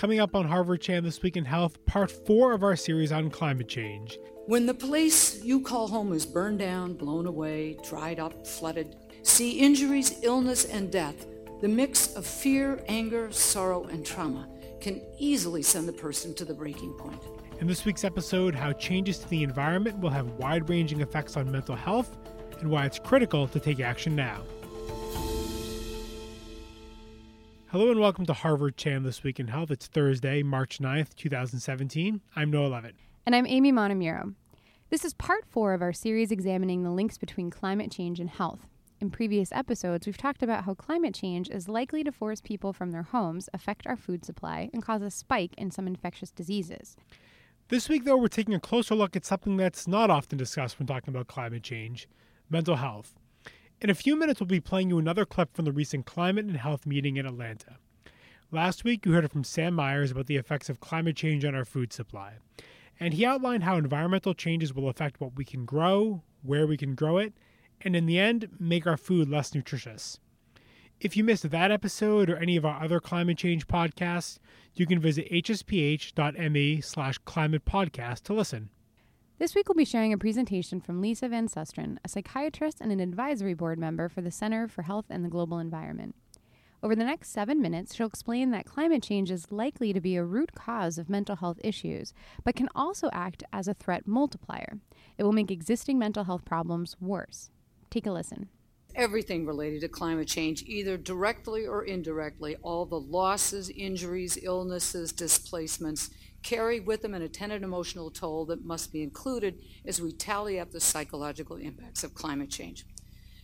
Coming up on Harvard Chan This Week in Health, part four of our series on climate change. When the place you call home is burned down, blown away, dried up, flooded, see injuries, illness, and death, the mix of fear, anger, sorrow, and trauma can easily send the person to the breaking point. In this week's episode, how changes to the environment will have wide ranging effects on mental health and why it's critical to take action now. Hello and welcome to Harvard Chan This Week in Health. It's Thursday, March 9th, 2017. I'm Noah Leavitt. And I'm Amy Montemuro. This is part four of our series examining the links between climate change and health. In previous episodes, we've talked about how climate change is likely to force people from their homes, affect our food supply, and cause a spike in some infectious diseases. This week, though, we're taking a closer look at something that's not often discussed when talking about climate change mental health. In a few minutes, we'll be playing you another clip from the recent climate and health meeting in Atlanta. Last week, you heard from Sam Myers about the effects of climate change on our food supply. And he outlined how environmental changes will affect what we can grow, where we can grow it, and in the end, make our food less nutritious. If you missed that episode or any of our other climate change podcasts, you can visit hsph.me slash climate podcast to listen. This week we'll be sharing a presentation from Lisa Van Susteren, a psychiatrist and an advisory board member for the Center for Health and the Global Environment. Over the next seven minutes, she'll explain that climate change is likely to be a root cause of mental health issues, but can also act as a threat multiplier. It will make existing mental health problems worse. Take a listen. Everything related to climate change, either directly or indirectly, all the losses, injuries, illnesses, displacements, carry with them an attendant emotional toll that must be included as we tally up the psychological impacts of climate change.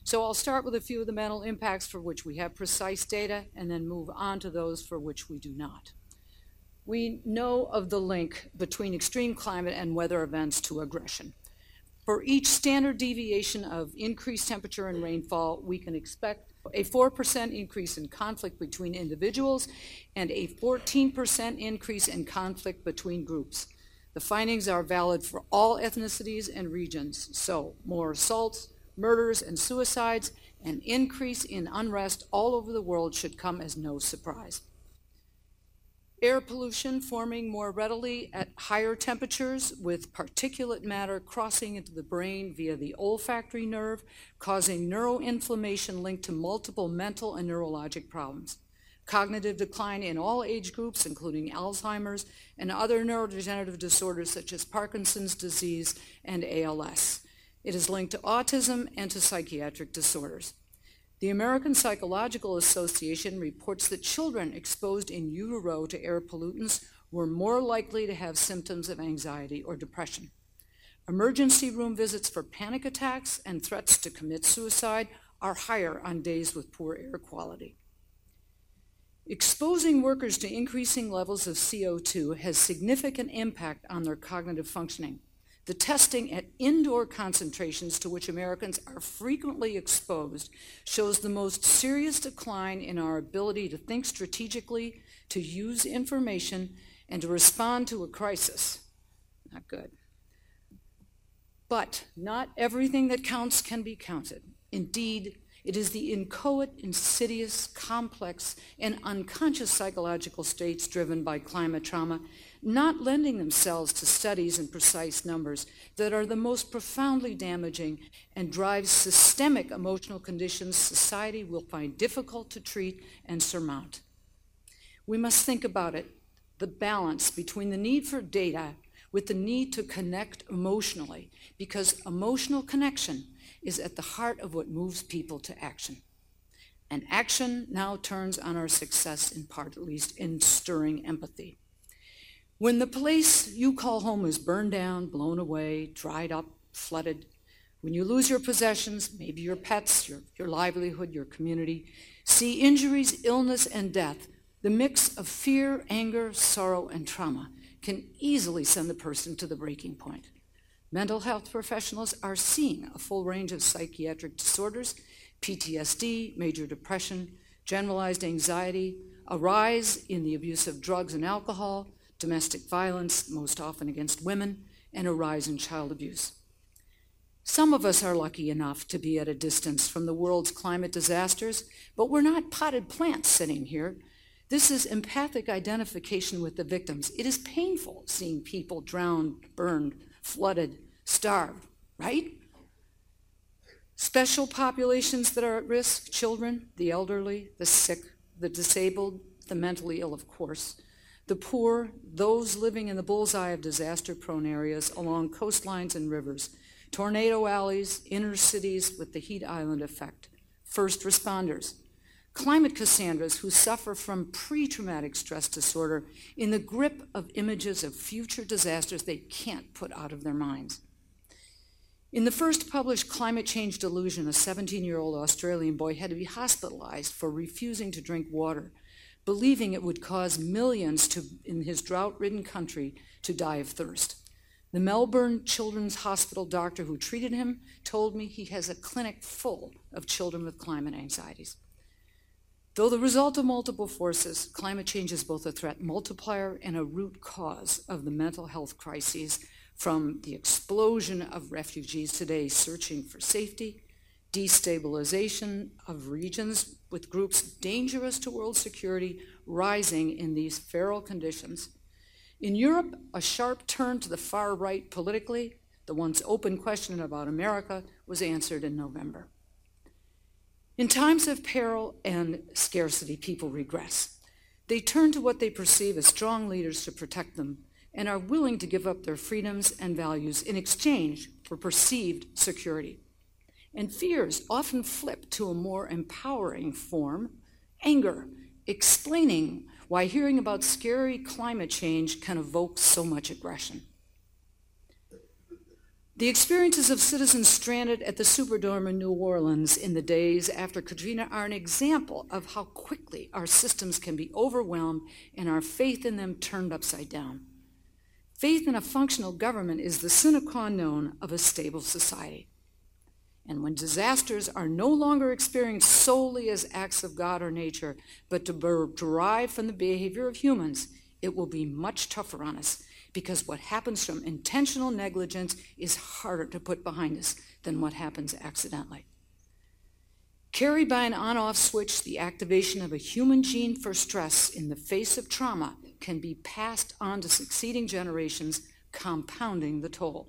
So I'll start with a few of the mental impacts for which we have precise data and then move on to those for which we do not. We know of the link between extreme climate and weather events to aggression. For each standard deviation of increased temperature and rainfall, we can expect a 4% increase in conflict between individuals and a 14% increase in conflict between groups. The findings are valid for all ethnicities and regions. So, more assaults, murders, and suicides, an increase in unrest all over the world should come as no surprise. Air pollution forming more readily at higher temperatures with particulate matter crossing into the brain via the olfactory nerve, causing neuroinflammation linked to multiple mental and neurologic problems. Cognitive decline in all age groups, including Alzheimer's and other neurodegenerative disorders such as Parkinson's disease and ALS. It is linked to autism and to psychiatric disorders. The American Psychological Association reports that children exposed in utero to air pollutants were more likely to have symptoms of anxiety or depression. Emergency room visits for panic attacks and threats to commit suicide are higher on days with poor air quality. Exposing workers to increasing levels of CO2 has significant impact on their cognitive functioning. The testing at indoor concentrations to which Americans are frequently exposed shows the most serious decline in our ability to think strategically, to use information, and to respond to a crisis. Not good. But not everything that counts can be counted. Indeed, it is the inchoate, insidious, complex, and unconscious psychological states driven by climate trauma not lending themselves to studies in precise numbers that are the most profoundly damaging and drive systemic emotional conditions society will find difficult to treat and surmount. We must think about it the balance between the need for data with the need to connect emotionally, because emotional connection is at the heart of what moves people to action. And action now turns on our success, in part at least, in stirring empathy. When the place you call home is burned down, blown away, dried up, flooded, when you lose your possessions, maybe your pets, your, your livelihood, your community, see injuries, illness, and death, the mix of fear, anger, sorrow, and trauma can easily send the person to the breaking point. Mental health professionals are seeing a full range of psychiatric disorders, PTSD, major depression, generalized anxiety, a rise in the abuse of drugs and alcohol, domestic violence, most often against women, and a rise in child abuse. Some of us are lucky enough to be at a distance from the world's climate disasters, but we're not potted plants sitting here. This is empathic identification with the victims. It is painful seeing people drowned, burned, flooded, starved, right? Special populations that are at risk children, the elderly, the sick, the disabled, the mentally ill, of course, the poor, those living in the bullseye of disaster prone areas along coastlines and rivers, tornado alleys, inner cities with the heat island effect, first responders, climate Cassandras who suffer from pre traumatic stress disorder in the grip of images of future disasters they can't put out of their minds. In the first published Climate Change Delusion, a 17 year old Australian boy had to be hospitalized for refusing to drink water, believing it would cause millions to, in his drought ridden country to die of thirst. The Melbourne Children's Hospital doctor who treated him told me he has a clinic full of children with climate anxieties. Though the result of multiple forces, climate change is both a threat multiplier and a root cause of the mental health crises from the explosion of refugees today searching for safety, destabilization of regions with groups dangerous to world security rising in these feral conditions. In Europe, a sharp turn to the far right politically, the once open question about America, was answered in November. In times of peril and scarcity, people regress. They turn to what they perceive as strong leaders to protect them and are willing to give up their freedoms and values in exchange for perceived security. And fears often flip to a more empowering form anger, explaining why hearing about scary climate change can evoke so much aggression. The experiences of citizens stranded at the Superdome in New Orleans in the days after Katrina are an example of how quickly our systems can be overwhelmed and our faith in them turned upside down. Faith in a functional government is the sine qua non of a stable society. And when disasters are no longer experienced solely as acts of God or nature, but derived from the behavior of humans, it will be much tougher on us because what happens from intentional negligence is harder to put behind us than what happens accidentally. Carried by an on off switch, the activation of a human gene for stress in the face of trauma can be passed on to succeeding generations, compounding the toll.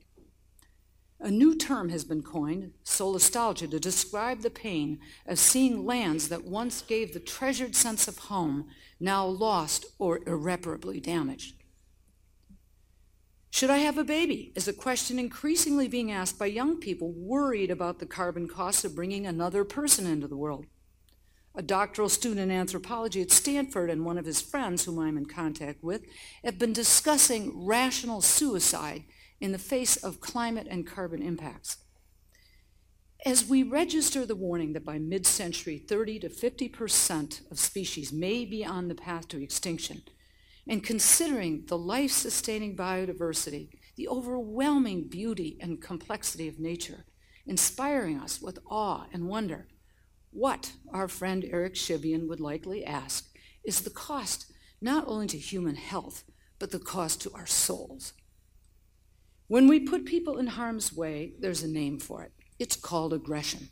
A new term has been coined, solastalgia, to describe the pain of seeing lands that once gave the treasured sense of home now lost or irreparably damaged. Should I have a baby? is a question increasingly being asked by young people worried about the carbon costs of bringing another person into the world. A doctoral student in anthropology at Stanford and one of his friends, whom I'm in contact with, have been discussing rational suicide in the face of climate and carbon impacts. As we register the warning that by mid century, 30 to 50 percent of species may be on the path to extinction, and considering the life sustaining biodiversity, the overwhelming beauty and complexity of nature, inspiring us with awe and wonder, what our friend Eric Chivian would likely ask is the cost not only to human health, but the cost to our souls. When we put people in harm's way, there's a name for it. It's called aggression.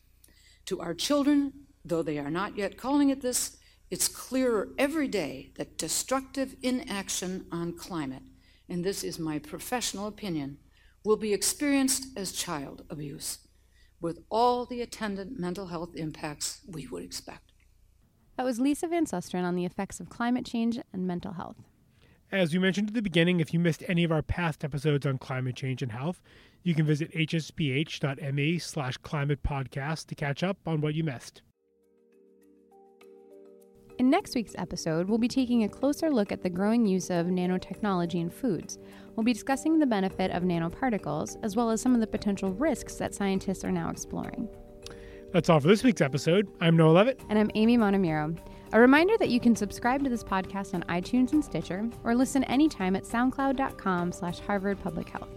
To our children, though they are not yet calling it this, it's clearer every day that destructive inaction on climate, and this is my professional opinion, will be experienced as child abuse, with all the attendant mental health impacts we would expect. That was Lisa Van Susteren on the effects of climate change and mental health. As we mentioned at the beginning, if you missed any of our past episodes on climate change and health, you can visit hsph.me slash climate podcast to catch up on what you missed. In next week's episode, we'll be taking a closer look at the growing use of nanotechnology in foods. We'll be discussing the benefit of nanoparticles, as well as some of the potential risks that scientists are now exploring. That's all for this week's episode. I'm Noah Leavitt. And I'm Amy Montemuro. A reminder that you can subscribe to this podcast on iTunes and Stitcher, or listen anytime at soundcloud.com slash Harvard Public Health.